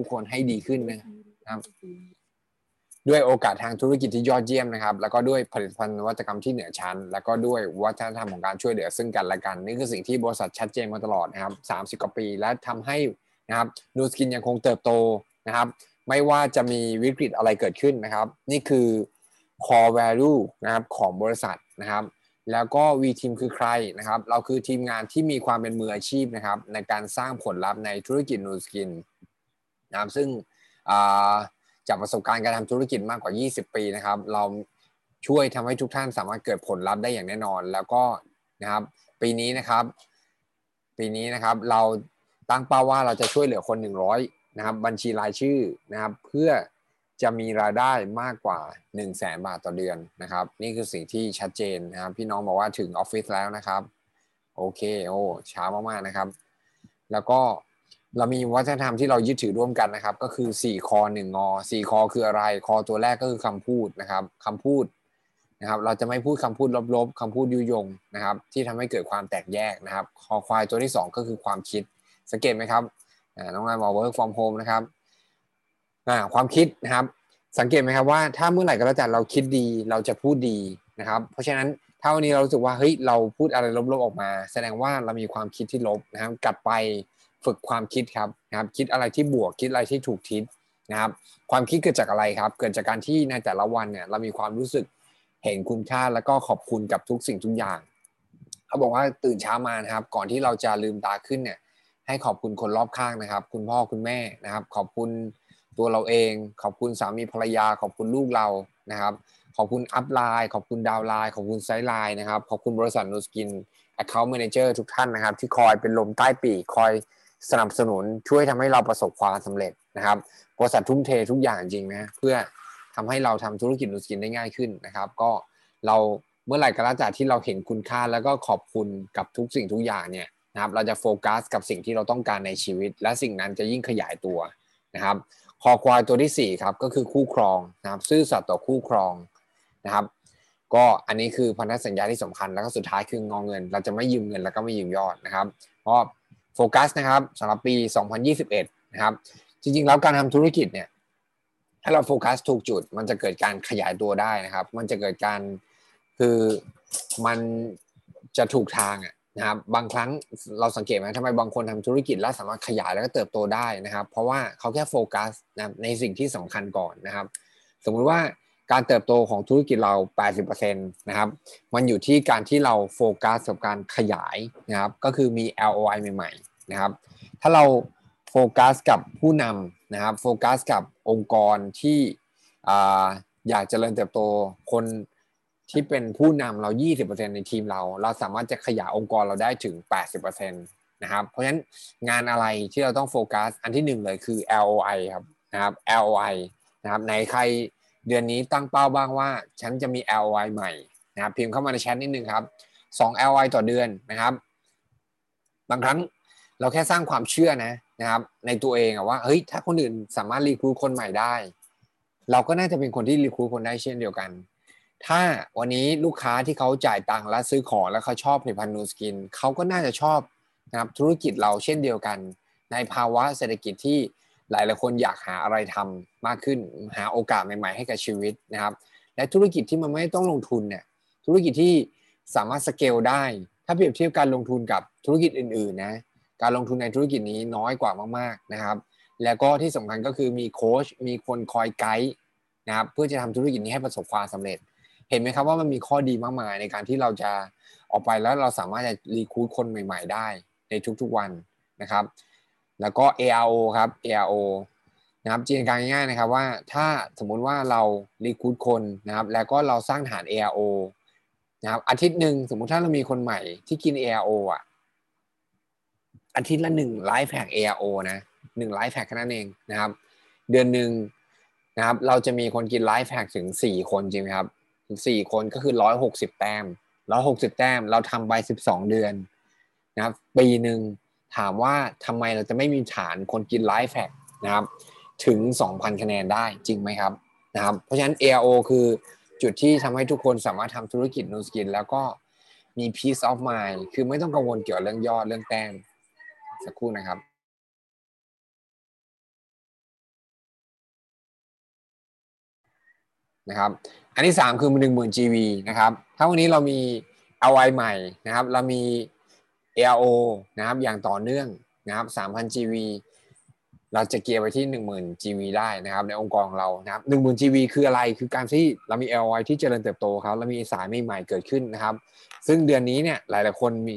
ผู้คนให้ดีขึ้นนะครับด้วยโอกาสทางธุรกิจที่ยอดเยี่ยมนะครับ แล้วก็ด้วยผลิตภัณฑ์นวัตกรรมที่เหนือชั้น แล้วก็ด้วยวัฒนธรรมของการช่วยเหลือซึ่งกันและกัน นี่คือสิ่งที่บริษัทชัดเจนมาตลอดนะครับ30กว่าปี และทำให้นะครับนูสกินยังคงเติบโตนะครับ ไม่ว่าจะมีวิกฤตอะไรเกิดขึ้นนะครับ นี่คือ core value นะครับของบริษัทนะครับ แล้วก็ V team คือใครนะครับ เราคือทีมงานที่มีความเป็นมืออาชีพนะครับ ในการสร้างผลลัพธ์ในธุรกิจนูสกิน นะครับซึ่งจากประสบการณ์การทำธุรกิจมากกว่า 20 ปีนะครับ เราช่วยทำให้ทุกท่านสามารถเกิดผลลัพธ์ได้อย่างแน่นอน แล้วก็นะครับ ปีนี้นะครับ ปีนี้นะครับเราตั้งเป้าว่าเราจะช่วยเหลือคน 100นะครับ บัญชีรายชื่อนะครับ เพื่อจะมีรายได้มากกว่า 1 0 0 0 0แสนบาทต่อเดือนนะครับ นี่คือสิ่งที่ชัดเจนนะครับ พี่น้องบอกว่าถึงออฟฟิศแล้วนะครับ โอเคโอ้ช้ามากๆนะครับ แล้วก็ เรามีวัฒนธรรมที่เรายึดถือร่วมกันนะครับ ก็คือ4คอ1งอ4คอคืออะไร คอตัวแรกก็คือคำพูดนะครับคำพูดนะครับ เราจะไม่พูดคำพูดลบๆคำพูดยุยงนะครับ ที่ทำให้เกิดความแตกแยกนะครับ คอควายตัวที่ 2 ก็คือความคิด สังเกตไหมครับน้องนายบอก work from home นะครับความคิดนะครับ สังเกตไหมครับว่าถ้าเมื่อไหร่ก็แล้วแต่เราคิดดีเราจะพูดดีนะครับ เพราะฉะนั้นถ้าวันนี้เรารู้สึกว่าเฮ้ยเราพูดอะไรลบๆออกมา แสดงว่าเรามีความคิดที่ลบนะครับ กลับไป ฝึกความคิดครับนะครับ คิดอะไรที่บวกคิดอะไรที่ถูกทิศนะครับ ความคิดเกิดจากอะไรครับ เกิดจากการที่ในแต่ละวันเนี่ยเรามีความรู้สึกเห็นคุณค่าแล้วก็ขอบคุณกับทุกสิ่งทุกอย่าง เขาบอกว่าตื่นเช้ามานะครับ ก่อนที่เราจะลืมตาขึ้นเนี่ย ให้ขอบคุณคนรอบข้างนะครับ คุณพ่อคุณแม่นะครับ ขอบคุณตัวเราเอง ขอบคุณสามีภรรยา ขอบคุณลูกเรานะครับ ขอบคุณ upline ขอบคุณ downline ขอบคุณ sideline นะครับ ขอบคุณบริษัทนูสกิน Account Manager ทุกท่านนะครับ ที่คอยเป็นลมใต้ปีกคอย สนับสนุนช่วยทำให้เราประสบความสำเร็จนะครับบริษัททุ่มเททุกอย่างจริงนะเพื่อทำให้เราทำธุรกิจ Nu Skin ได้ง่ายขึ้นนะครับ ก็เราเมื่อไหร่ก็แล้วแต่ที่เราเห็นคุณค่าแล้วก็ขอบคุณกับทุกสิ่งทุกอย่างเนี่ยนะครับเราจะโฟกัสกับสิ่งที่เราต้องการในชีวิต และสิ่งนั้นจะยิ่งขยายตัวนะครับคอควายตัวที่4ครับก็คือคู่ครองนะครับซื่อสัตย์ต่อคู่ครองนะครับ ก็อันนี้คือพันธสัญญาที่สำคัญแล้วก็สุดท้ายคืององเงิน เราจะไม่ยืมเงินแล้วก็ไม่ยืมยอดนะครับ เพราะ ฟกัสนะครับสำหรับปี 2021 นะครับ จริงๆ แล้วการทำธุรกิจเนี่ย ถ้าเราโฟกัสถูกจุด มันจะเกิดการขยายตัวได้นะครับ มันจะเกิดการคือมันจะถูกทางนะครับ บางครั้งเราสังเกตไหมทำไมบางคนทำธุรกิจแล้วสามารถขยายแล้วก็เติบโตได้นะครับ เพราะว่าเขาแค่โฟกัสนะในสิ่งที่สำคัญก่อนนะครับ สมมุติว่าการเติบโตของธุรกิจเรา 80%นะครับ มันอยู่ที่การที่เราโฟกัสกับการขยายนะครับ ก็คือมี LOI ใหม่ นะครับ ถ้าเราโฟกัสกับผู้นำนะครับโฟกัสกับองค์กรที่อยากจะเจริญเติบโตคนที่เป็นผู้นำเรา 20%ในทีมเรา เราสามารถจะขยายองค์กรเราได้ถึง 80%นะครับ เพราะฉะนั้นงานอะไรที่เราต้องโฟกัส อันที่หนึ่งเลยคือ LOI ครับนะครับ LOI นะครับในใครเดือนนี้ตั้งเป้าบ้างว่า ฉันจะมี LOI ใหม่นะครับพิมพ์เข้ามาในแชทนิดนึงครับ2 LOI ต่อเดือนนะครับ บางครั้ง เราแค่สร้างความเชื่อนะนะครับในตัวเองว่าเฮ้ยถ้าคนอื่นสามารถรีคูคนใหม่ได้ เราก็น่าจะเป็นคนที่รีคูคนได้เช่นเดียวกัน ถ้าวันนี้ลูกค้าที่เขาจ่ายตังค์และซื้อของแล้วเขาชอบผลิตภัณฑ์นูสกินเขาก็น่าจะชอบนะครับธุรกิจเราเช่นเดียวกัน ในภาวะเศรษฐกิจที่หลายหลายคนอยากหาอะไรทำมากขึ้น หาโอกาสใหม่ ๆ ให้กับชีวิตนะครับ และธุรกิจที่มันไม่ต้องลงทุนเนี่ยธุรกิจที่สามารถสเกลได้ ถ้าเปรียบเทียบการลงทุนกับธุรกิจอื่นๆนะ การลงทุนในธุรกิจนี้น้อยกว่ามากๆนะครับ แล้วก็ที่สำคัญก็คือมีโค้ชมีคนคอยไกด์นะครับเพื่อจะทำธุรกิจนี้ให้ประสบความสำเร็จ เห็นไหมครับว่ามันมีข้อดีมากมายในการที่เราจะออกไปแล้วเราสามารถจะรีคูดคนใหม่ ๆ ได้ในทุกๆวันนะครับ แล้วก็ ARO ครับ ARO นะครับจินตนาการง่ายๆนะครับว่าถ้าสมมุติว่าเรารีคูดคนนะครับ แล้วก็เราสร้างฐาน ARO นะครับอาทิตย์หนึ่งสมมุติถ้าเรามีคนใหม่ที่กิน ARO อะ อาทิตย์ละหนึ่งไลฟ์แพ็ก ARO นะหนึ่ง LifePak แค่นั้นเองนะครับ เดือนหนึ่งนะครับ เราจะมีคนกิน LifePak ถึงสี่คนจริงไหมครับถึงสี่คนก็คือร้อยหกสิบแต้มร้อยหกสิบแต้ม เราทำไปสิบสองเดือนนะครับ ปีหนึ่งถามว่าทำไมเราจะไม่มีฐานคนกิน LifePak นะครับ ถึง2,000คะแนนได้จริงไหมครับนะครับ เพราะฉะนั้น ARO คือจุดที่ทำให้ทุกคนสามารถทำธุรกิจนูสกิน แล้วก็มี peace of mind คือไม่ต้องกังวลเกี่ยวกับเรื่องยอดเรื่องแต้ม สักครู่นะครับนะครับ อันที่ 3 คือ 1 0,000 GV นะครับ ถ้าวันนี้เรามี ROI ใหม่นะครับ เรามี ARO นะครับ อย่างต่อเนื่องนะครับ 3,000 GV เราจะเกียร์ไปที่ 10,000 GV ได้นะครับ ในองค์กรเรานะครับ10,000 GV คืออะไร คือการที่เรามี ROI ที่เจริญเติบโตครับ เรามีสายใหม่ๆเกิดขึ้นนะครับ ซึ่งเดือนนี้เนี่ยหลายๆคนมี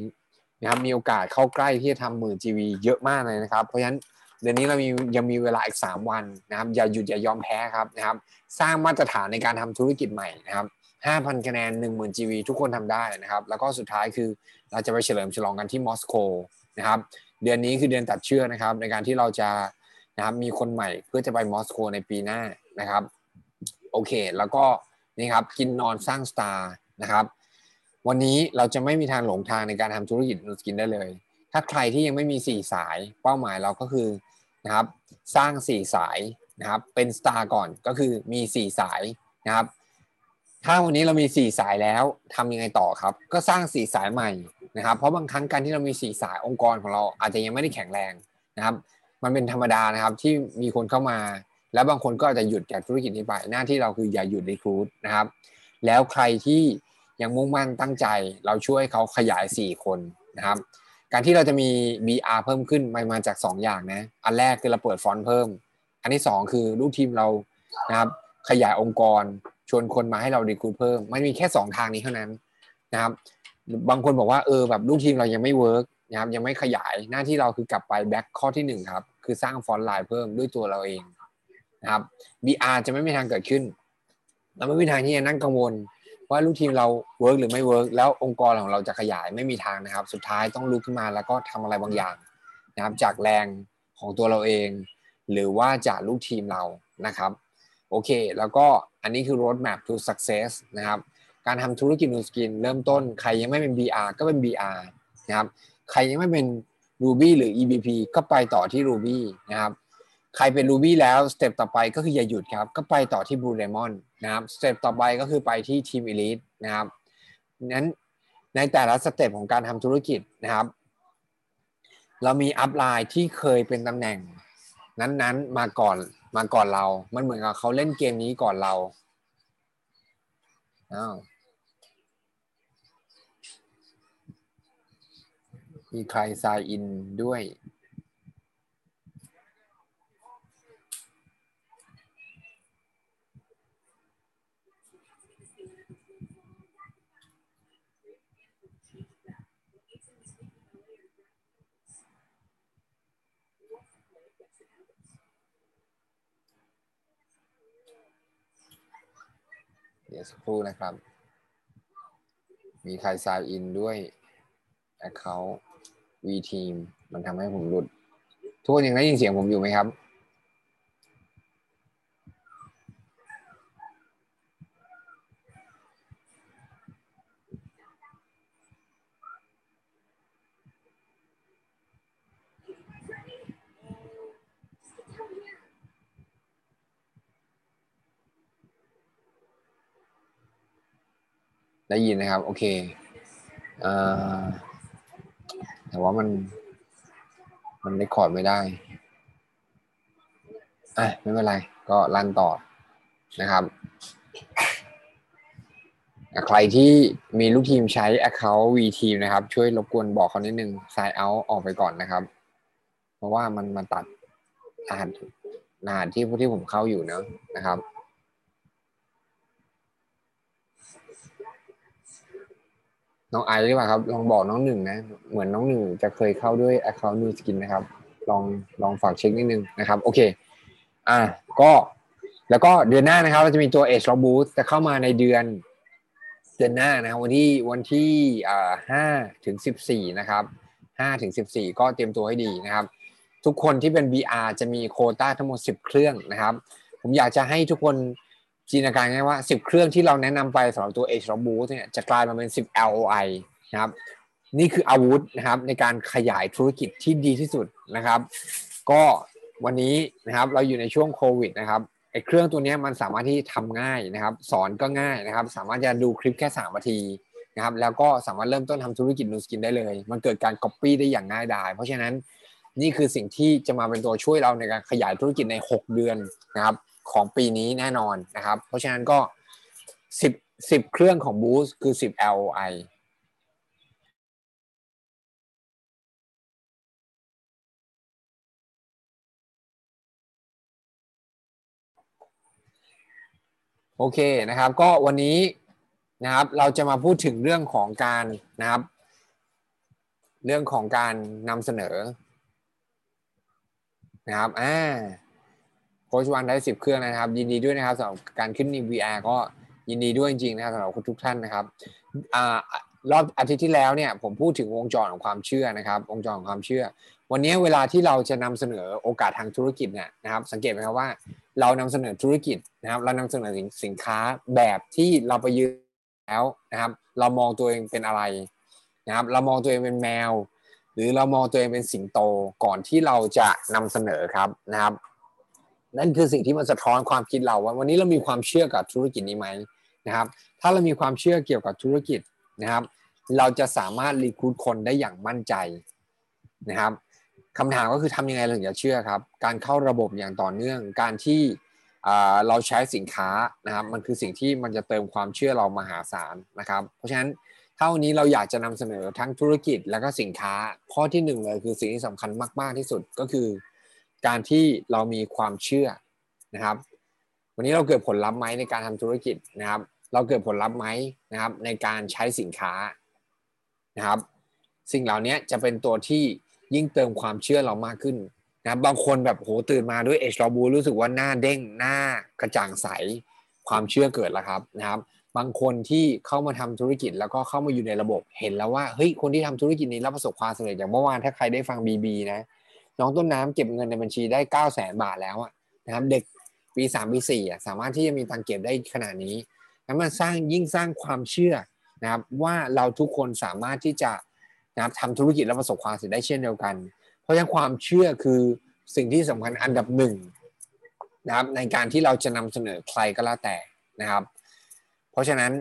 นะครับมีโอกาสเข้าใกล้ที่จะทำหมื่น GV เยอะมากเลยนะครับ เพราะฉะนั้นเดือนนี้เรามียังมีเวลาอีก 3 วันนะครับ อย่าหยุดอย่ายอมแพ้ครับนะครับ สร้างมาตรฐานในการทำธุรกิจใหม่นะครับ5,000 คะแนน 10,000 GV ทุกคนทำได้นะครับ แล้วก็สุดท้ายคือเราจะไปเฉลิมฉลองกันที่มอสโกนะครับ เดือนนี้คือเดือนตัดเชือกนะครับ ในการที่เราจะนะครับมีคนใหม่เพื่อจะไปมอสโกในปีหน้านะครับ โอเค แล้วก็นี่ครับกินนอนสร้างสตาร์นะครับ วันนี้เราจะไม่มีทางหลงทางในการทำธุรกิจนูสกินได้เลย ถ้าใครที่ยังไม่มี 4 สายเป้าหมายเราก็คือนะครับสร้าง 4 สายนะครับเป็นสตาร์ก่อนก็คือมี 4 สายนะครับถ้าวันนี้เรามี 4 สายแล้วทำยังไงต่อครับ ก็สร้าง 4 สายใหม่นะครับ เพราะบางครั้งการที่เรามี 4 สายองค์กรของเราอาจจะยังไม่ได้แข็งแรงนะครับ มันเป็นธรรมดานะครับที่มีคนเข้ามา แล้วบางคนก็อาจจะหยุดจากธุรกิจนี้ไปหน้าที่เราคืออย่าหยุดรีคูดนะครับ แล้วใครที่ ยังมุ่งมั่นตั้งใจ เราช่วยเขาขยาย 4 คนนะครับ การที่เราจะมี BR เพิ่มขึ้นมันมาจาก 2 อย่างนะ อันแรกคือเราเปิดฟอนต์เพิ่ม อันที่ 2 คือลูกทีมเรานะครับขยายองค์กร ชวนคนมาให้เรา recruit เพิ่ม มันมีแค่ 2 ทางนี้เท่านั้นนะครับ บางคนบอกว่าเออแบบลูกทีมเรายังไม่ work นะครับยังไม่ขยายหน้าที่เราคือกลับไป back ข้อที่ 1 ครับ คือสร้าง frontline เพิ่มด้วยตัวเราเองนะครับ BR จะไม่มีทางเกิดขึ้นเราไม่มีทางที่จะนั่งกังวล ว่าลูกทีมเรา work หรือไม่ work แล้วองค์กรของเราจะขยายไม่มีทางนะครับ สุดท้ายต้องลุกขึ้นมาแล้วก็ทำอะไรบางอย่างนะครับ จากแรงของตัวเราเอง หรือว่าจากลูกทีมเรานะครับโอเค แล้วก็อันนี้คือ roadmap to success นะครับ การทำธุรกิจ Nu Skin เริ่มต้นใครยังไม่เป็น BR ก็เป็น BR นะครับ ใครยังไม่เป็น Ruby หรือ EBP ก็ไปต่อที่ Ruby นะครับ ใครเป็น Ruby แล้ว step ต่อไปก็คืออย่าหยุดครับ ก็ไปต่อที่ Blue Diamond นะครับ step ต่อไปก็คือไปที่ Team Elite นะครับนั้นในแต่ละ step ของการทำธุรกิจนะครับ เรามีอัพไลน์ที่เคยเป็นตำแหน่ง นั้นๆมาก่อนมาก่อนเรา มันเหมือนกับเขาเล่นเกมนี้ก่อนเราอ้าวมีใคร sign in ด้วย เดี๋ยวสักครู่นะครับ มีใครซายอินด้วย account V team มันทำให้ผมหลุด ทุกคนยังได้ยินเสียงผมอยู่ไหมครับ ได้ยินนะครับ โอเคเอ่อแต่ว่ามัน มันได้คอร์ดไม่ได้อะไม่เป็นไร ก็รันต่อนะครับใครที่มีลูกทีมใช้ Account V Team นะครับ ช่วยรบกวนบอกเขานิดนึง sign out ออกไปก่อนนะครับ เพราะว่ามันมาตัดรหัสรหัสที่ที่ผมเข้าอยู่เนอะนะครับ น้องไอซ์หรือเปล่าครับ ลองบอกน้องหนึ่งนะ เหมือนน้องหนึ่งจะเคยเข้าด้วย Account New Skin นะครับ ลองลองฝากเช็คนิดนึงนะครับ โอเค อะก็แล้วก็เดือนหน้านะครับเราจะมีตัว Edge Lock Boost จะเข้ามาในเดือนเดือนหน้านะครับวันที่วันที่อ่าห้าถึงสิบสี่นะครับห้าถึงสิบสี่ก็เตรียมตัวให้ดีนะครับ ทุกคนที่เป็น BR จะมีโคต้าทั้งหมด10เครื่องนะครับ ผมอยากจะให้ทุกคน จินตนาการง่ายว่า 10 เครื่องที่เราแนะนำไปสำหรับตัว Edge r o b o o t เนี่ยจะกลายมาเป็น 10 LOI นะครับ นี่คืออาวุธนะครับในการขยายธุรกิจที่ดีที่สุดนะครับ ก็วันนี้นะครับเราอยู่ในช่วงโควิดนะครับไอ้เครื่องตัวนี้มันสามารถที่ทำง่ายนะครับ สอนก็ง่ายนะครับ สามารถจะดูคลิปแค่3นาทีนะครับ แล้วก็สามารถเริ่มต้นทำธุรกิจนูสกินได้เลย มันเกิดการก๊อปปี้ได้อย่างง่ายดาย เพราะฉะนั้นนี่คือสิ่งที่จะมาเป็นตัวช่วยเราในการขยายธุรกิจใน 6 เดือนนะครับ ของปีนี้แน่นอนนะครับ เพราะฉะนั้นก็สิบสิบเครื่องของ Boost คือสิบ LOI โอเคนะครับ ก็วันนี้นะครับเราจะมาพูดถึงเรื่องของการนะครับ เรื่องของการนำเสนอนะครับอ่า ค้ชวันได้สิบเครื่องนะครับ ยินดีด้วยนะครับสำหรับการขึ้นนิ VR ก็ยินดีด้วยจริงๆนะครับสำหรับทุกท่านนะครับอรอบอาทิตย์ที่แล้วเนี่ยผมพูดถึงวงจรของความเชื่อนะครับ วงจรของความเชื่อ วันนี้เวลาที่เราจะนำเสนอโอกาสทางธุรกิจเนี่ยนะครับ สังเกตไหมครับว่า เรานำเสนอธุรกิจนะครับ เรานำเสนอสินค้าแบบที่เราไปยืนแล้วนะครับ เรามองตัวเองเป็นอะไรนะครับ เรามองตัวเองเป็นแมว หรือเรามองตัวเองเป็นสิงโตก่อนที่เราจะนำเสนอครับนะครับ นั่นคือสิ่งที่มันสะท้อนความคิดเราว่าวันนี้เรามีความเชื่อกับธุรกิจนี้ไหมนะครับ ถ้าเรามีความเชื่อเกี่ยวกับธุรกิจนะครับ เราจะสามารถรีคูดคนได้อย่างมั่นใจนะครับคำถามก็คือทำยังไงเราถึงจะเชื่อครับ การเข้าระบบอย่างต่อเนื่อง การที่เราใช้สินค้านะครับ มันคือสิ่งที่มันจะเติมความเชื่อเรามหาศาลนะครับ เพราะฉะนั้นเท่านี้เราอยากจะนำเสนอทั้งธุรกิจและก็สินค้า ข้อที่หนึ่งเลยคือสิ่งที่สำคัญมาก ๆที่สุดก็คือ การที่เรามีความเชื่อนะครับ วันนี้เราเกิดผลลัพธ์ไหมในการทำธุรกิจนะครับ เราเกิดผลลัพธ์ไหมนะครับ ในการใช้สินค้านะครับ สิ่งเหล่านี้จะเป็นตัวที่ยิ่งเติมความเชื่อเรามากขึ้นนะบบางคนแบบโหตื่นมาด้วยเอชลอบูรู้สึกว่าหน้าเด้งหน้ากระจ่างใสความเชื่อเกิดแล้วครับนะครับ บางคนที่เข้ามาทำธุรกิจแล้วก็เข้ามาอยู่ในระบบเห็นแล้วว่าเฮ้ยคนที่ทำธุรกิจนี้รับประสบความสำเร็จอย่างเมื่อวานถ้าใครได้ฟังบีบีนะ น้องต้นน้ำเก็บเงินในบัญชีได้9ก้าแสนบาทแล้วนะครับ เด็กปีสามปีสี่สามารถที่จะมีตังเก็บได้ขนาดนี้แล้วมันสร้างยิ่งสร้างความเชื่อนะครับ ว่าเราทุกคนสามารถที่จะนะครับทำธุรกิจและประสบความสำเร็จได้เช่นเดียวกัน เพราะฉะนั้นความเชื่อคือสิ่งที่สำคัญอันดับหนึ่งนะครับในการที่เราจะนำเสนอใครก็แล้วแต่นะครับ เพราะฉะนั้น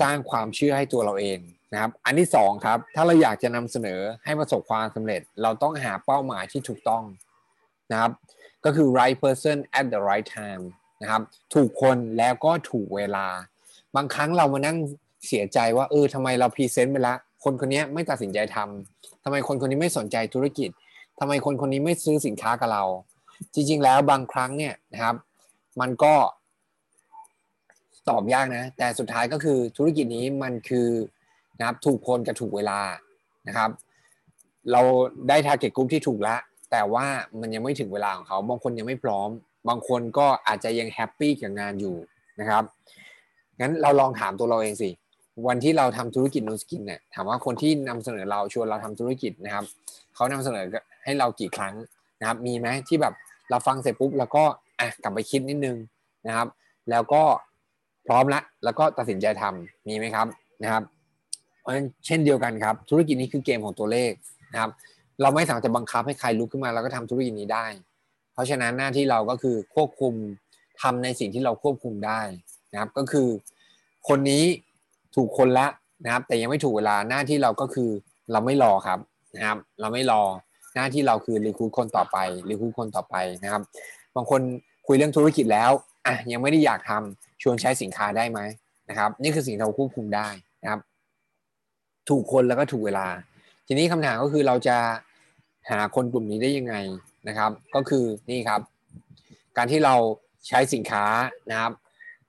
สร้างความเชื่อให้ตัวเราเอง นะครับ อันที่สองครับ ถ้าเราอยากจะนำเสนอให้ประสบความสำเร็จ เราต้องหาเป้าหมายที่ถูกต้องนะครับ ก็คือ right person at the right time นะครับ ถูกคนแล้วก็ถูกเวลา บางครั้งเรามานั่งเสียใจว่าเออทำไมเรา present ไปแล้วคนคนนี้ไม่ตัดสินใจทำทำไมคนคนนี้ไม่สนใจธุรกิจทำไมคนคนนี้ไม่ซื้อสินค้ากับเรา จริง ๆ แล้วบางครั้งเนี่ยนะครับ มันก็ตอบยากนะ แต่สุดท้ายก็คือธุรกิจนี้มันคือ นะครับถูกคนกับถูกเวลานะครับ เราได้ target กลุ่มที่ถูกแล้วแต่ว่ามันยังไม่ถึงเวลาของเขาบางคนยังไม่พร้อม บางคนก็อาจจะยัง happy กับงานอยู่นะครับงั้นเราลองถามตัวเราเองสิวันที่เราทำธุรกิจ Nu Skin เนี่ยถามว่าคนที่นำเสนอเราชวนเราทำธุรกิจนะครับเขานำเสนอให้เรากี่ครั้งนะครับ มีไหมที่แบบเราฟังเสร็จปุ๊บแล้วก็อะกลับไปคิดนิดนึงนะครับ แล้วก็พร้อมละแล้วก็ตัดสินใจทำมีไหมครับนะครับ เพราะฉะนั้นเช่นเดียวกันครับ ธุรกิจนี้คือเกมของตัวเลขนะครับ เราไม่สามารถจะบังคับให้ใครลุกขึ้นมาแล้วก็ทำธุรกิจนี้ได้ เพราะฉะนั้นหน้าที่เราก็คือควบคุมทำในสิ่งที่เราควบคุมได้นะครับ ก็คือ คนนี้ถูกคนละนะครับ แต่ยังไม่ถูกเวลาหน้าที่เราก็คือเราไม่รอครับนะครับ เราไม่รอหน้าที่เราคือรีคูดคนต่อไปรีคูดคนต่อไปนะครับ บางคนคุยเรื่องธุรกิจแล้วอะยังไม่ได้อยากทำชวนใช้สินค้าได้ไหมนะครับ นี่คือสิ่งที่เราควบคุมได้นะครับ ถูกคนแล้วก็ถูกเวลา ทีนี้คำถามก็คือเราจะหาคนกลุ่มนี้ได้ยังไงนะครับ ก็คือนี่ครับ การที่เราใช้สินค้านะครับ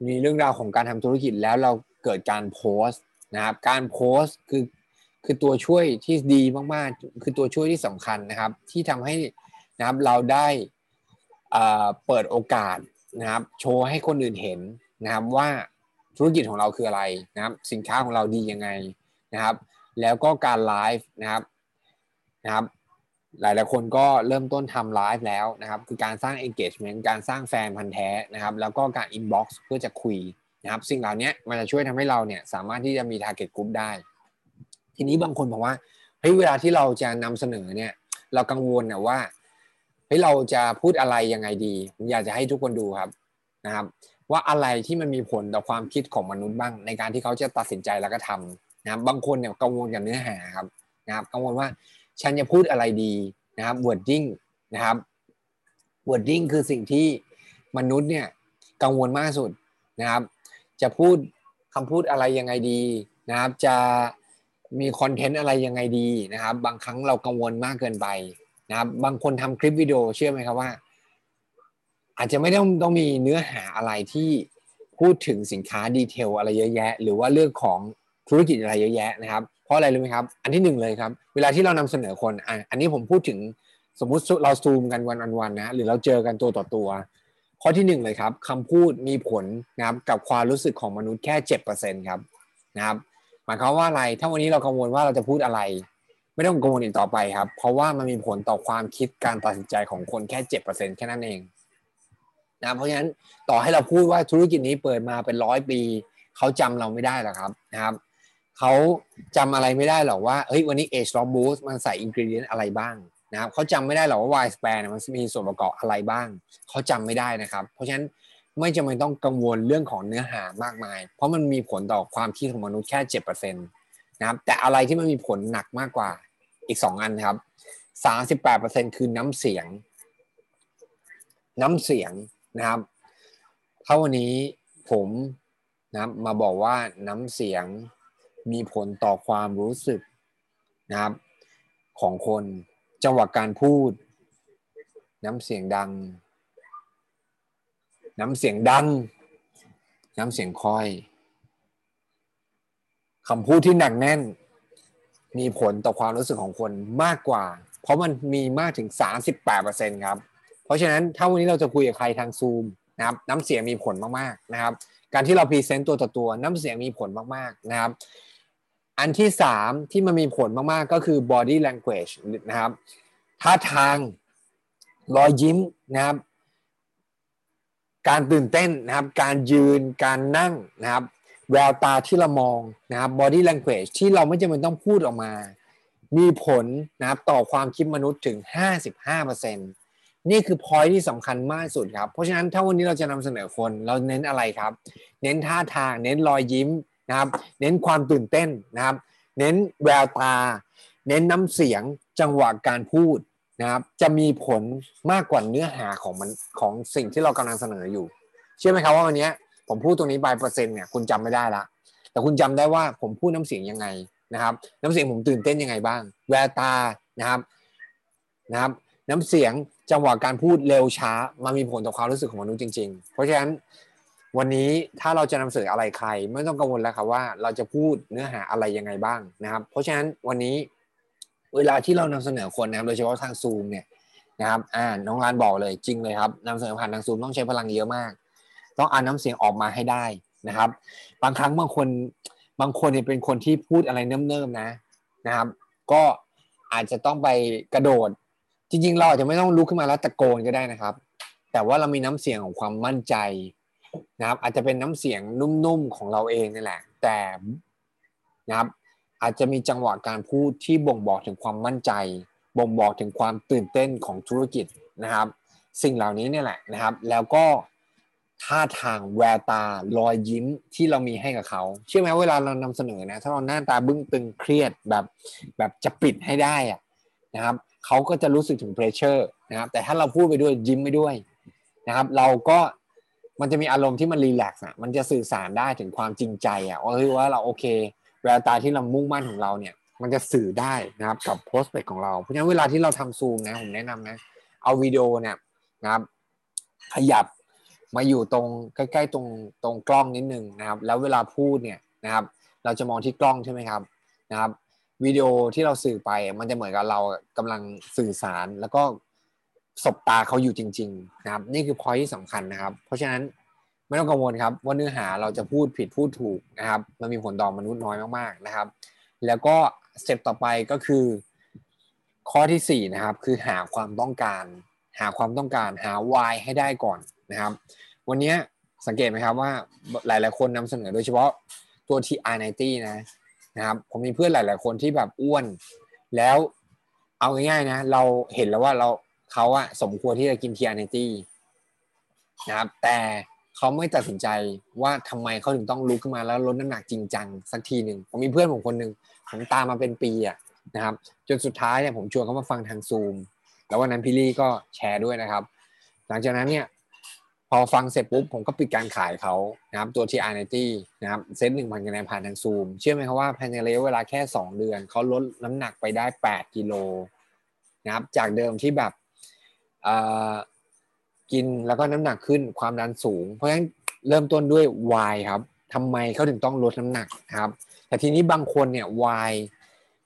มีเรื่องราวของการทำธุรกิจแล้วเราเกิดการโพสต์นะครับ การโพสต์คือคือตัวช่วยที่ดีมากๆ คือตัวช่วยที่สำคัญนะครับ ที่ทำให้นะครับเราได้เปิดโอกาสนะครับ โชว์ให้คนอื่นเห็นนะครับว่าธุรกิจของเราคืออะไรนะครับ สินค้าของเราดียังไง นะครับ แล้วก็การไลฟ์นะครับนะครับ หลายหลายคนก็เริ่มต้นทำไลฟ์แล้วนะครับ คือการสร้าง engagement การสร้างแฟนพันธ์แท้นะครับ แล้วก็การ inbox เพื่อจะคุยนะครับ สิ่งเหล่านี้มันจะช่วยทำให้เราเนี่ยสามารถที่จะมี target group ได้ ทีนี้บางคนบอกว่าเฮ้ยเวลาที่เราจะนำเสนอเนี่ย เรากังวลนะว่าเฮ้ยเราจะพูดอะไรยังไงดีผมอยากจะให้ทุกคนดูครับนะครับ ว่าอะไรที่มันมีผลต่อความคิดของมนุษย์บ้าง ในการที่เขาจะตัดสินใจแล้วก็ทำ นะครับบางคนเนี่ยกังวลกับเนื้อหาครับนะครับกังวลว่าฉันจะพูดอะไรดีนะครับ wording นะครับ wording คือสิ่งที่มนุษย์เนี่ยกังวลมากสุดนะครับ จะพูดคำพูดอะไรยังไงดีนะครับ จะมีคอนเทนต์อะไรยังไงดีนะครับ บางครั้งเรากังวลมากเกินไปนะครับ บางคนทำคลิปวิดีโอเชื่อไหมครับว่า อาจจะไม่ต้องต้องมีเนื้อหาอะไรที่พูดถึงสินค้าดีเทลอะไรเยอะแยะ หรือว่าเรื่องของ ธุรกิจอะไรเยอะแยะนะครับ เพราะอะไรรู้ไหมครับ อันที่หนึ่งเลยครับ เวลาที่เรานำเสนอคนอะอันนี้ผมพูดถึงสมมุติเราซูมกันวันวันนะ หรือเราเจอกันตัวต่อตัว ข้อที่หนึ่งเลยครับคำพูดมีผลนะครับกับความรู้สึกของมนุษย์แค่เจ็ดเปอร์เซ็นครับนะครับหมายความว่าอะไร ถ้าวันนี้เรากังวลว่าเราจะพูดอะไร ไม่ต้องกังวลอีกต่อไปครับ เพราะว่ามันมีผลต่อความคิดการตัดสินใจของคนแค่เจ็ดเปอร์เซ็นแค่นั้นเองนะเพราะฉะนั้นต่อให้เราพูดว่าธุรกิจนี้เปิดมาเป็นร้อยปี เขาจำเราไม่ได้หรอกครับนะครับ เขาจำอะไรไม่ได้หรอกว่าเฮ้ยวันนี้ Age of Boost มันใส่อินกิเดียนอะไรบ้างนะครับเขาจำไม่ได้หรอกว่า Y span มันมีส่วนประกอบอะไรบ้างเขาจำไม่ได้นะครับ เพราะฉะนั้นไม่จำเป็นต้องกังวลเรื่องของเนื้อหามากมาย เพราะมันมีผลต่อความคิดของมนุษย์แค่เจ็ดเปอร์เซ็นต์นะครับแต่อะไรที่มันมีผลหนักมากกว่าอีกสองอันครับสามสิบแปดเปอร์เซ็นคือน้ำเสียง น้ำเสียงนะครับถ้าวันนี้ผมนะครับมาบอกว่าน้ำเสียง มีผลต่อความรู้สึกนะครับ ของคนจังหวะการพูด น้ำเสียงดัง น้ำเสียงดัง น้ำเสียงค่อยคำพูดที่หนักแน่น มีผลต่อความรู้สึกของคนมากกว่า เพราะมันมีมากถึง 38%ครับ เพราะฉะนั้นถ้าวันนี้เราจะคุยกับใครทางซูมนะครับน้ำเสียงมีผลมากๆนะครับ การที่เราพรีเซนต์ตัวต่อตัวน้ำเสียงมีผลมากๆนะครับ อันที่สามที่มันมีผลมากๆก็คือ body language นะครับท่าทางรอยยิ้มนะครับ การตื่นเต้นนะครับ การยืนการนั่งนะครับ แววตาที่เรามองนะครับ body language ที่เราไม่จำเป็นต้องพูดออกมา มีผลนะครับต่อความคิดมนุษย์ถึง 55%นี่คือพอยที่สำคัญมากสุดครับ เพราะฉะนั้นถ้าวันนี้เราจะนำเสนอคนเราเน้นอะไรครับ เน้นท่าทาง เน้นรอยยิ้ม นะครับเน้นความตื่นเต้นนะครับ เน้นแววตา เน้นน้ำเสียงจังหวะการพูดนะครับจะมีผลมากกว่าเนื้อหาของมันของสิ่งที่เรากำลังเสนออยู่ เชื่อไหมครับว่าวันนี้ผมพูดตรงนี้บายเปอร์เซ็นต์เนี่ยคุณจำไม่ได้ละแต่คุณจำได้ว่าผมพูดน้ำเสียงยังไงนะครับ น้ำเสียงผมตื่นเต้นยังไงบ้าง แววตานะครับนะครับ น้ำเสียงจังหวะการพูดเร็วช้ามันมีผลต่อความรู้สึกของมนุษย์จริง ๆ เพราะฉะนั้น วันนี้ถ้าเราจะนำเสนออะไรใคร ไม่ต้องกังวลแล้วครับว่าเราจะพูดเนื้อหาอะไรยังไงบ้างนะครับ เพราะฉะนั้นวันนี้เวลาที่เรานำเสนอคนนะครับโดยเฉพาะทางซูมเนี่ยนะครับอ่าน้องรานบอกเลยจริงเลยครับนำเสนอผ่านทางซูมต้องใช้พลังเยอะมาก ต้องอ่านน้ำเสียงออกมาให้ได้นะครับ บางครั้งบางคนบางคนเนี่ยเป็นคนที่พูดอะไรเนิ่มๆนะนะครับ ก็อาจจะต้องไปกระโดด จริงๆ เราอาจจะไม่ต้องลุกขึ้นมาแล้วตะโกนก็ได้นะครับ แต่ว่าเรามีน้ำเสียงของความมั่นใจ นะครับอาจจะเป็นน้ำเสียงนุ่มๆของเราเองนี่แหละ แต่นะครับอาจจะมีจังหวะการพูดที่บ่งบอกถึงความมั่นใจ บ่งบอกถึงความตื่นเต้นของธุรกิจนะครับ สิ่งเหล่านี้เนี่ยแหละนะครับ แล้วก็ท่าทางแววตารอยยิ้มที่เรามีให้กับเขา เชื่อไหมเวลาเรานำเสนอนะถ้าเราหน้าตาบึ้งตึงเครียดแบบแบบจะปิดให้ได้อะนะครับเขาก็จะรู้สึกถึง pressure นะครับแต่ถ้าเราพูดไปด้วยยิ้มไปด้วยนะครับ เราก็ มันจะมีอารมณ์ที่มัน relax อะมันจะสื่อสารได้ถึงความจริงใจอะว่าเฮ้ยว่าเราโอเคแววตาที่เรามุ่งมั่นของเราเนี่ย มันจะสื่อได้นะครับกับโพสต์เปของเรา เพราะฉะนั้นเวลาที่เราทำซูมนะผมแนะนำนะ เอาวิดีโอเนี่ยนะครับ ขยับมาอยู่ตรงใกล้ๆตรงตรงกล้องนิดนึงนะครับ แล้วเวลาพูดเนี่ยนะครับ เราจะมองที่กล้องใช่ไหมครับนะครับวิดีโอที่เราสื่อไปมันจะเหมือนกับเรากำลังสื่อสารแล้วก็ สบตาเขาอยู่จริง ๆ นะครับ นี่คือพอยที่สำคัญนะครับ เพราะฉะนั้นไม่ต้องกังวลครับ ว่าเนื้อหาเราจะพูดผิดพูดถูกนะครับ มันมีผลต่อมนุษย์น้อยมากๆนะครับ แล้วก็สเต็ปต่อไปก็คือ ข้อที่4นะครับคือหาความต้องการ หาความต้องการหา why ให้ได้ก่อนนะครับ วันนี้สังเกตไหมครับว่าหลาย ๆ คนนำเสนอโดยเฉพาะตัว TR90 นะนะครับผมมีเพื่อนหลาย ๆ คนที่แบบอ้วน แล้วเอาง่ายๆนะ เราเห็นแล้วว่าเรา เขาอะสมควรที่จะกินทีอาร์เนตี้นะครับแต่เขาไม่ตัดสินใจว่าทำไมเขาถึงต้องลุกขึ้นมาแล้วลดน้ำหนักจริงจังสักทีหนึ่งผมมีเพื่อนผมคนหนึ่งผมตามมาเป็นปีอะนะครับ จนสุดท้ายเนี่ยผมชวนเขามาฟังทางซูม แล้ววันนั้นพี่ลี่ก็แชร์ด้วยนะครับ หลังจากนั้นเนี่ยพอฟังเสร็จปุ๊บผมก็ปิดการขายเขานะครับตัว TR 90 นะครับเซตหนึ่งพันคะแนนผ่านทางซูม เชื่อไหมครับว่าภายในระยะเวลาแค่ 2 เดือน เขาลดน้ำหนักไปได้ 8 กิโลนะครับจากเดิมที่แบบ กินแล้วก็น้ำหนักขึ้นความดันสูง เพราะฉะนั้นเริ่มต้นด้วย Y ครับทำไมเขาถึงต้องลดน้ำหนักครับ แต่ทีนี้บางคนเนี่ย Y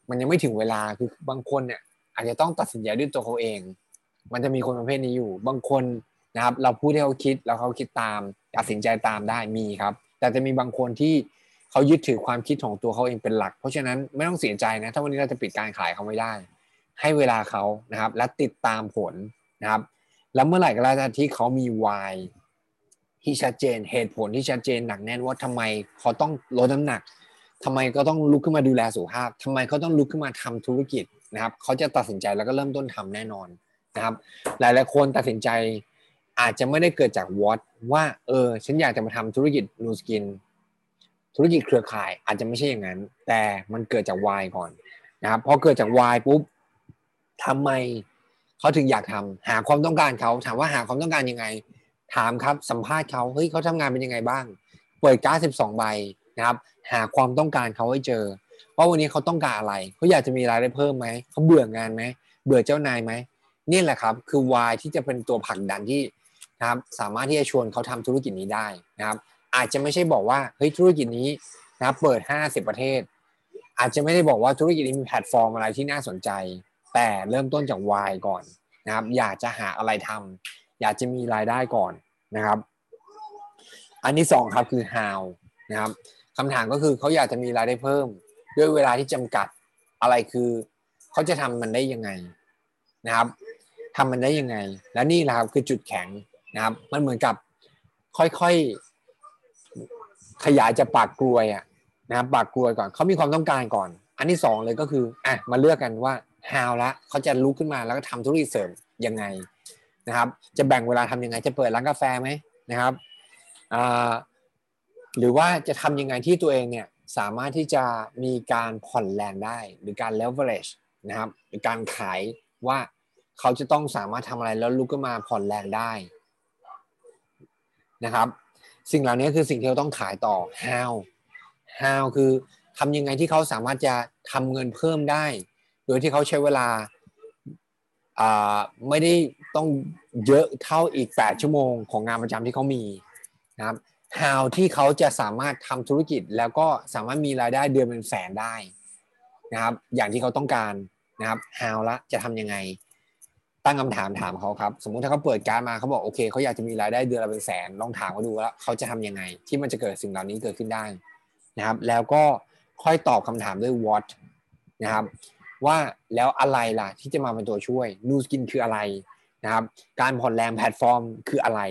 มันยังไม่ถึงเวลาคือบางคนเนี่ย อาจจะต้องตัดสินใจด้วยตัวเขาเอง มันจะมีคนประเภทนี้อยู่ บางคนนะครับ เราพูดให้เขาคิดแล้วเขาคิดตาม ตัดสินใจตามได้มีครับ แต่จะมีบางคนที่เขายึดถือความคิดของตัวเขาเองเป็นหลัก เพราะฉะนั้นไม่ต้องเสียใจนะ ถ้าวันนี้เราจะปิดการขายเขาไม่ได้ ให้เวลาเขานะครับ และติดตามผล นะครับ แล้วเมื่อไหร่ก็แล้วที่เขามีวายที่ชัดเจนเหตุผลที่ชัดเจนหนักแน่นว่าทำไมเขาต้องลดน้ำหนักทำไมก็ต้องลุกขึ้นมาดูแลสุขภาพทำไมเขาต้องลุกขึ้นมาทำธุรกิจนะครับ เขาจะตัดสินใจแล้วก็เริ่มต้นทำแน่นอนนะครับ หลายๆคนตัดสินใจอาจจะไม่ได้เกิดจากวอตว่าเออฉันอยากจะมาทำธุรกิจนูสกิน ธุรกิจเครือข่ายอาจจะไม่ใช่อย่างนั้น แต่มันเกิดจากวายก่อนนะครับพอเกิดจากวายปุ๊บทำไม เขาถึงอยากทำหาความต้องการเขาถามว่าหาความต้องการยังไง ถามครับสัมภาษณ์เขาเฮ้ยเขาทำงานเป็นยังไงบ้างเปิดการ์ดสิบสองใบนะครับ หาความต้องการเขาให้เจอว่าวันนี้เขาต้องการอะไรเขาอยากจะมีรายได้เพิ่มไหมเขาเบื่องานไหมเบื่อเจ้านายไหมนี่แหละครับคือวายที่จะเป็นตัวผลักดันที่นะครับสามารถที่จะชวนเขาทำธุรกิจนี้ได้นะครับ อาจจะไม่ใช่บอกว่าเฮ้ยธุรกิจนี้นะเปิด 50 ประเทศ อาจจะไม่ได้บอกว่าธุรกิจนี้มีแพลตฟอร์มอะไรที่น่าสนใจ แต่เริ่มต้นจากวายก่อนนะครับ อยากจะหาอะไรทำอยากจะมีรายได้ก่อนนะครับ อันที่สองครับคือ how นะครับคำถามก็คือเขาอยากจะมีรายได้เพิ่ม ด้วยเวลาที่จำกัดอะไรคือเขาจะทำมันได้ยังไงนะครับทำมันได้ยังไง และนี่แหละครับคือจุดแข็งนะครับ มันเหมือนกับค่อยๆขยายจากปากกลวยอะนะครับปากกลวยก่อนเขามีความต้องการก่อน อันที่สองเลยก็คืออะมาเลือกกันว่า how ละเขาจะลุกขึ้นมาแล้วก็ทำธุรกิจเสริมยังไงนะครับ จะแบ่งเวลาทำยังไงจะเปิดร้านกาแฟไหมนะครับหรือว่าจะทำยังไงที่ตัวเองเนี่ยสามารถที่จะมีการผ่อนแรงได้ หรือการ leverage นะครับหรือการขายว่าเขาจะต้องสามารถทำอะไรแล้วลุกขึ้นมาผ่อนแรงได้นะครับ สิ่งเหล่านี้คือสิ่งที่เราต้องขายต่อ how how คือทำยังไงที่เขาสามารถจะทำเงินเพิ่มได้ ดยที่เขาใช้เวลาไม่ได้ต้องเยอะเท่าอีก 8 ชั่วโมงของงานประจำที่เขามีนะครับ how ที่เขาจะสามารถทำธุรกิจแล้วก็สามารถมีรายได้เดือนเป็นแสนได้นะครับ อย่างที่เขาต้องการนะครับ how ละจะทำยังไง ตั้งคำถามถามเขาครับ สมมุติถ้าเขาเปิดการมาเขาบอกโอเคเขาอยากจะมีรายได้เดือนละเป็นแสนลองถามเขาดูแล้วเขาจะทำยังไง ที่มันจะเกิดสิ่งเหล่านี้เกิดขึ้นได้นะครับ แล้วก็ค่อยตอบคำถามด้วย what นะครับ ว่าแล้วอะไรล่ะที่จะมาเป็นตัวช่วย Nu Skin คืออะไรนะครับ การผ่อนแรงแพลตฟอร์มคืออะไร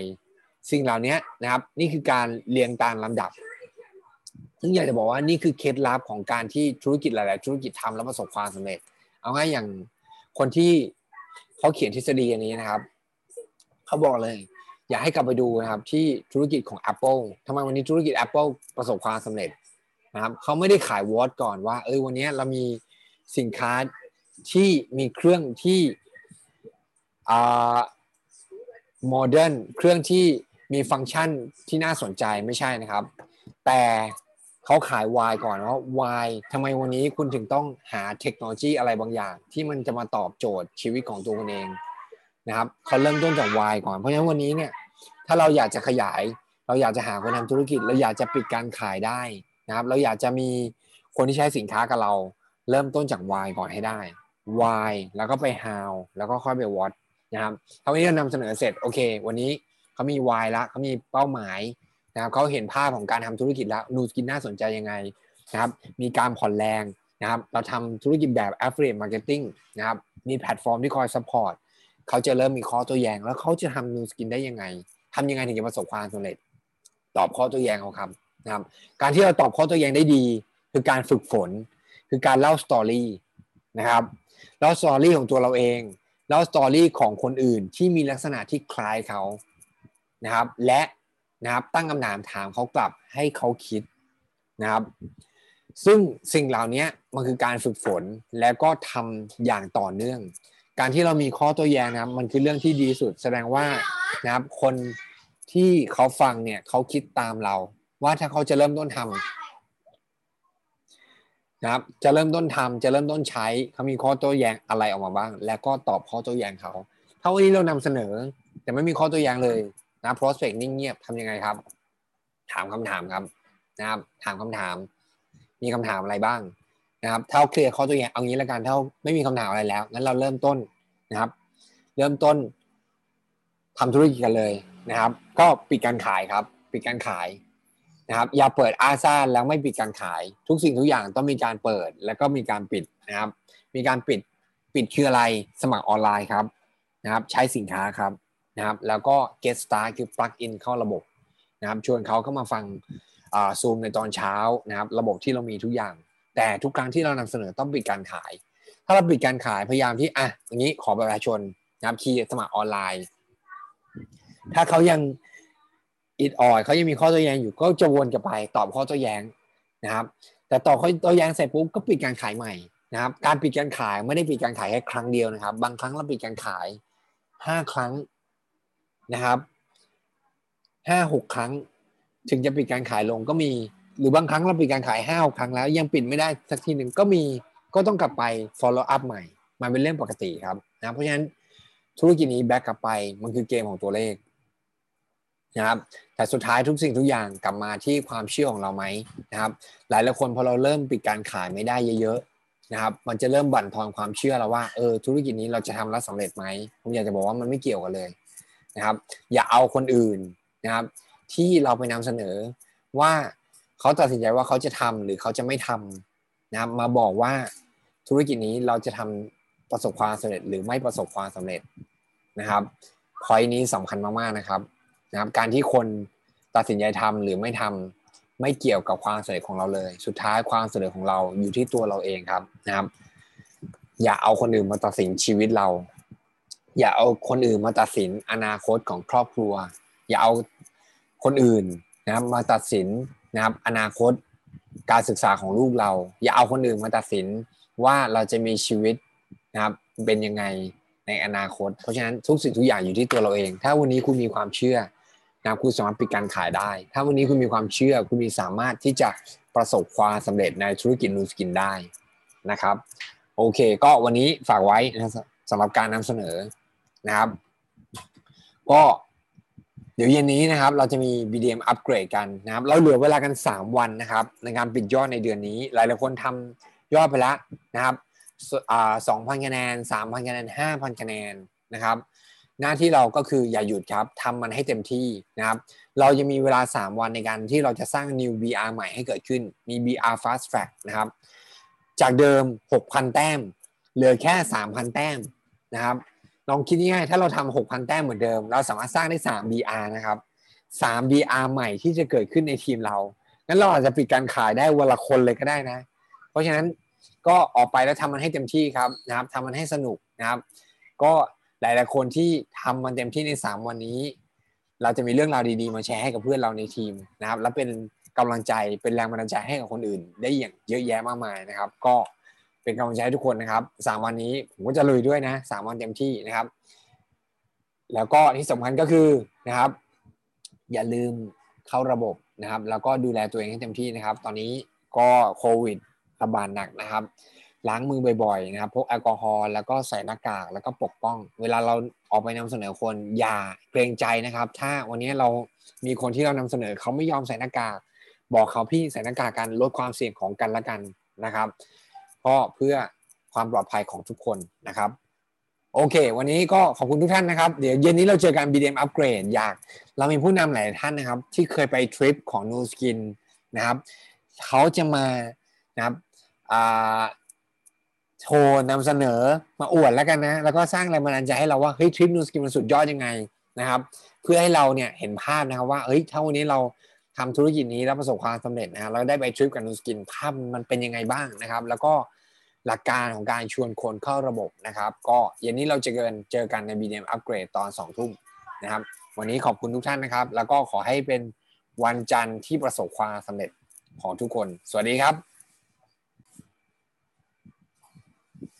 สิ่งเหล่านี้นะครับ นี่คือการเรียงตามลำดับ ซึ่งอยากจะบอกว่านี่คือเคล็ดลับของการที่ธุรกิจหลาย ๆ ธุรกิจทำแล้วประสบความสำเร็จ เอาง่ายอย่างคนที่เขาเขียนทฤษฎีอันนี้นะครับเขาบอกเลย อยากให้กลับไปดูนะครับที่ธุรกิจของ Apple ทำไมวันนี้ธุรกิจ Apple ประสบความสำเร็จนะครับเขาไม่ได้ขายวอตก่อนว่า เออวันนี้เรามี สินค้าที่มีเครื่องที่อ่าโมเดิร์นเครื่องที่มีฟังก์ชันที่น่าสนใจไม่ใช่นะครับ แต่เขาขายวายก่อนว่าวายทำไมวันนี้คุณถึงต้องหาเทคโนโลยีอะไรบางอย่าง ที่มันจะมาตอบโจทย์ชีวิตของตัวคุณเองนะครับเขาเริ่มต้นจากวายก่อน เพราะฉะนั้นวันนี้เนี่ยถ้าเราอยากจะขยาย เราอยากจะหาคนทำธุรกิจ เราอยากจะปิดการขายได้นะครับ เราอยากจะมีคนที่ใช้สินค้ากับเรา เริ่มต้นจากวายก่อนให้ได้วายแล้วก็ไป how แล้วก็ค่อยไป what นะครับเท่านี้เรานำเสนอเสร็จโอเค วันนี้เขามีวายละเขามีเป้าหมายนะครับเขาเห็นภาพของการทำธุรกิจแล้วนูสกินน่าสนใจยังไงนะครับมีการผ่อนแรงนะครับเราทำธุรกิจแบบ affiliate marketing นะครับมีแพลตฟอร์มที่คอย support เขาจะเริ่มมีข้อโต้แย้งแล้วเขาจะทำ Nu Skin ได้ยังไงทำยังไงถึงจะประสบความสำเร็จ ตอบข้อโต้แย้งเขาครับนะครับ การที่เราตอบข้อโต้แย้งได้ดี คือการฝึกฝน คือการเล่า story นะครับเล่า story ของตัวเราเองเล่า story ของคนอื่นที่มีลักษณะที่คล้ายเขานะครับ และนะครับตั้งคำถามถามเขากลับให้เขาคิดนะครับ ซึ่งสิ่งเหล่านี้มันคือการฝึกฝนแล้วก็ทำอย่างต่อเนื่อง การที่เรามีข้อตัวแย้งนะครับ มันคือเรื่องที่ดีสุด แสดงว่านะครับคนที่เขาฟังเนี่ยเขาคิดตามเรา ว่าถ้าเขาจะเริ่มต้นทำ นะครับจะเริ่มต้นทำจะเริ่มต้นใช้เขามีข้อโต้แย้งอะไรออกมาบ้าง แล้วก็ตอบข้อโต้แย้งเขาถ้าวันนี้เรานำเสนอ แต่ไม่มีข้อโต้แย้งเลยนะ prospect นิ่งเงียบทำยังไงครับ ถามคำถามครับนะครับ ถามคำถาม มีคำถามอะไรบ้างนะครับถ้าเคลียร์ข้อตัวอย่างเอางี้ละกันถ้าไม่มีคำถามอะไรแล้วงั้นเราเริ่มต้นนะครับ เริ่มต้นทำธุรกิจกันเลยนะครับ ก็ปิดการขายครับ ปิดการขาย นะครับอย่าเปิดอาซาแล้วไม่ปิดการขาย ทุกสิ่งทุกอย่างต้องมีการเปิดแล้วก็มีการปิดนะครับ มีการปิดปิดคืออะไรสมัครออนไลน์ครับนะครับ ใช้สินค้าครับนะครับ แล้วก็ get start คือ plug in เข้าระบบนะครับ ชวนเขาเข้ามาฟังซูมในตอนเช้านะครับ ระบบที่เรามีทุกอย่าง แต่ทุกครั้งที่เรานำเสนอต้องปิดการขาย ถ้าเราปิดการขายพยายามที่อะอย่างนี้ขอประชาชนนะครับคีย์สมัครออนไลน์ ถ้าเขายัง อิดออยเขายังมีข้อโต้แย้งอยู่ก็จะวนกลับไปตอบข้อโต้แย้งนะครับ แต่ตอบข้อโต้แย้งเสร็จปุ๊บก็ปิดการขายใหม่นะครับ การปิดการขายไม่ได้ปิดการขายแค่ครั้งเดียวนะครับ บางครั้งเราปิดการขายห้าครั้งนะครับห้าหกครั้ง ถึงจะปิดการขายลงก็มี หรือบางครั้งเราปิดการขายห้าครั้งแล้ว ยังปิดไม่ได้สักทีหนึ่งก็มีก็ต้องกลับไป follow up ใหม่ มันเป็นเรื่องปกติครับนะเพราะฉะนั้นธุรกิจนี้แบ็กกลับไปมันคือเกมของตัวเลข นะครับแต่สุดท้ายทุกสิ่งทุกอย่างกลับมาที่ความเชื่อของเราไหมนะครับหลายหลายคนพอเราเริ่มปิดการขายไม่ได้เยอะๆนะครับมันจะเริ่มบั่นทอนความเชื่อเราว่าเออธุรกิจนี้เราจะทำแล้วสำเร็จไหมผมอยากจะบอกว่ามันไม่เกี่ยวกันเลยนะครับอย่าเอาคนอื่นนะครับที่เราไปนำเสนอว่าเขาตัดสินใจว่าเขาจะทำหรือเขาจะไม่ทำนะครับมาบอกว่าธุรกิจนี้เราจะทำประสบความสำเร็จหรือไม่ประสบความสำเร็จนะครับพอยนี้สำคัญมากๆนะครับ นะครับการที่คนตัดสินใจทำหรือไม่ทำไม่เกี่ยวกับความสำเร็จของเราเลย สุดท้ายความสำเร็จของเราอยู่ที่ตัวเราเองครับนะครับ อย่าเอาคนอื่นมาตัดสินชีวิตเรา อย่าเอาคนอื่นมาตัดสินอนาคตของครอบครัว อย่าเอาคนอื่นนะครับมาตัดสินนะครับ อนาคตการศึกษาของลูกเรา อย่าเอาคนอื่นมาตัดสินว่าเราจะมีชีวิตนะครับเป็นยังไงในอนาคต เพราะฉะนั้นทุกสิ่งทุกอย่างอยู่ที่ตัวเราเอง ถ้าวันนี้คุณมีความเชื่อ นะครับคุณสามารถปิดการขายได้ ถ้าวันนี้คุณมีความเชื่อคุณมีสามารถที่จะประสบความสำเร็จในธุรกิจนูสกินได้นะครับ โอเค ก็วันนี้ฝากไว้นะสำหรับการนำเสนอนะครับ ก็เดี๋ยวเย็นนี้นะครับ เราจะมี BDM อัปเกรดกันนะครับ เราเหลือเวลากัน 3 วันนะครับ ในการปิดยอดในเดือนนี้ หลายหลายคนทำยอดไปแล้วนะครับสองพันคะแนนสามพันคะแนนห้าพันคะแนนนะครับ หน้าที่เราก็คืออย่าหยุดครับทำมันให้เต็มที่นะครับ เราจะมีเวลา 3 วันในการที่เราจะสร้าง new BR ใหม่ให้เกิดขึ้นมี BR fast track นะครับ จากเดิม 6,000 แต้ม เหลือแค่ 3,000 แต้มนะครับลองคิดง่ายๆถ้าเราทำ6,000 แต้มเหมือนเดิม เราสามารถสร้างได้ 3 BR นะครับ 3 BR ใหม่ที่จะเกิดขึ้นในทีมเรางั้นเราอาจจะปิดการขายได้วันละคนเลยก็ได้นะ เพราะฉะนั้นก็ออกไปแล้วทำมันให้เต็มที่ครับนะครับทำมันให้สนุกนะครับ ก็ หลายๆคนที่ทำมันเต็มที่ใน 3 วันนี้ เราจะมีเรื่องราวดีๆ มาแชร์ให้กับเพื่อนเราในทีมนะครับ และเป็นกำลังใจเป็นแรงบันดาลใจให้กับคนอื่น ได้อย่างเยอะแยะมากมายนะครับ ก็เป็นกำลังใจให้ทุกคนนะครับสามวันนี้ผมก็จะลุยด้วยนะสามวันเต็มที่นะครับ แล้วก็ที่สำคัญก็คือนะครับ อย่าลืมเข้าระบบนะครับ แล้วก็ดูแลตัวเองให้เต็มที่นะครับ ตอนนี้ก็โควิดระบาดหนักนะครับ ล้างมือบ่อยๆนะครับพกแอลกอฮอล์แล้วก็ใส่หน้ากากแล้วก็ปกป้อง เวลาเราออกไปนำเสนอคนอย่าเกรงใจนะครับ ถ้าวันนี้เรามีคนที่เรานำเสนอเขาไม่ยอมใส่หน้ากาก บอกเขาพี่ใส่หน้ากากกันลดความเสี่ยงของกันและกันนะครับก็เพื่อความปลอดภัยของทุกคนนะครับโอเค วันนี้ก็ขอบคุณทุกท่านนะครับ เดี๋ยวเย็นนี้เราเจอกัน BDM Upgrade อยากเรามีผู้นำหลายท่านนะครับ ที่เคยไปทริปของ New Skin นะครับเขาจะมานะครับ โชว์นำเสนอมาอวดแล้วกันนะ แล้วก็สร้างแรงบันดาลใจให้เราว่าเฮ้ยทริปนูสกินมันสุดยอดยังไงนะครับ เพื่อให้เราเนี่ยเห็นภาพนะครับว่าเฮ้ยถ้าวันนี้เราทำธุรกิจนี้แล้วประสบความสำเร็จนะเราได้ไปทริปกับนูสกินภาพมันเป็นยังไงบ้างนะครับ แล้วก็หลักการของการชวนคนเข้าระบบนะครับ ก็เย็นนี้เราจะเกินเจอกันใน BDM Upgrade ตอน2ทุ่มนะครับ วันนี้ขอบคุณทุกท่านนะครับ แล้วก็ขอให้เป็นวันจันทร์ที่ประสบความสำเร็จของทุกคน สวัสดีครับ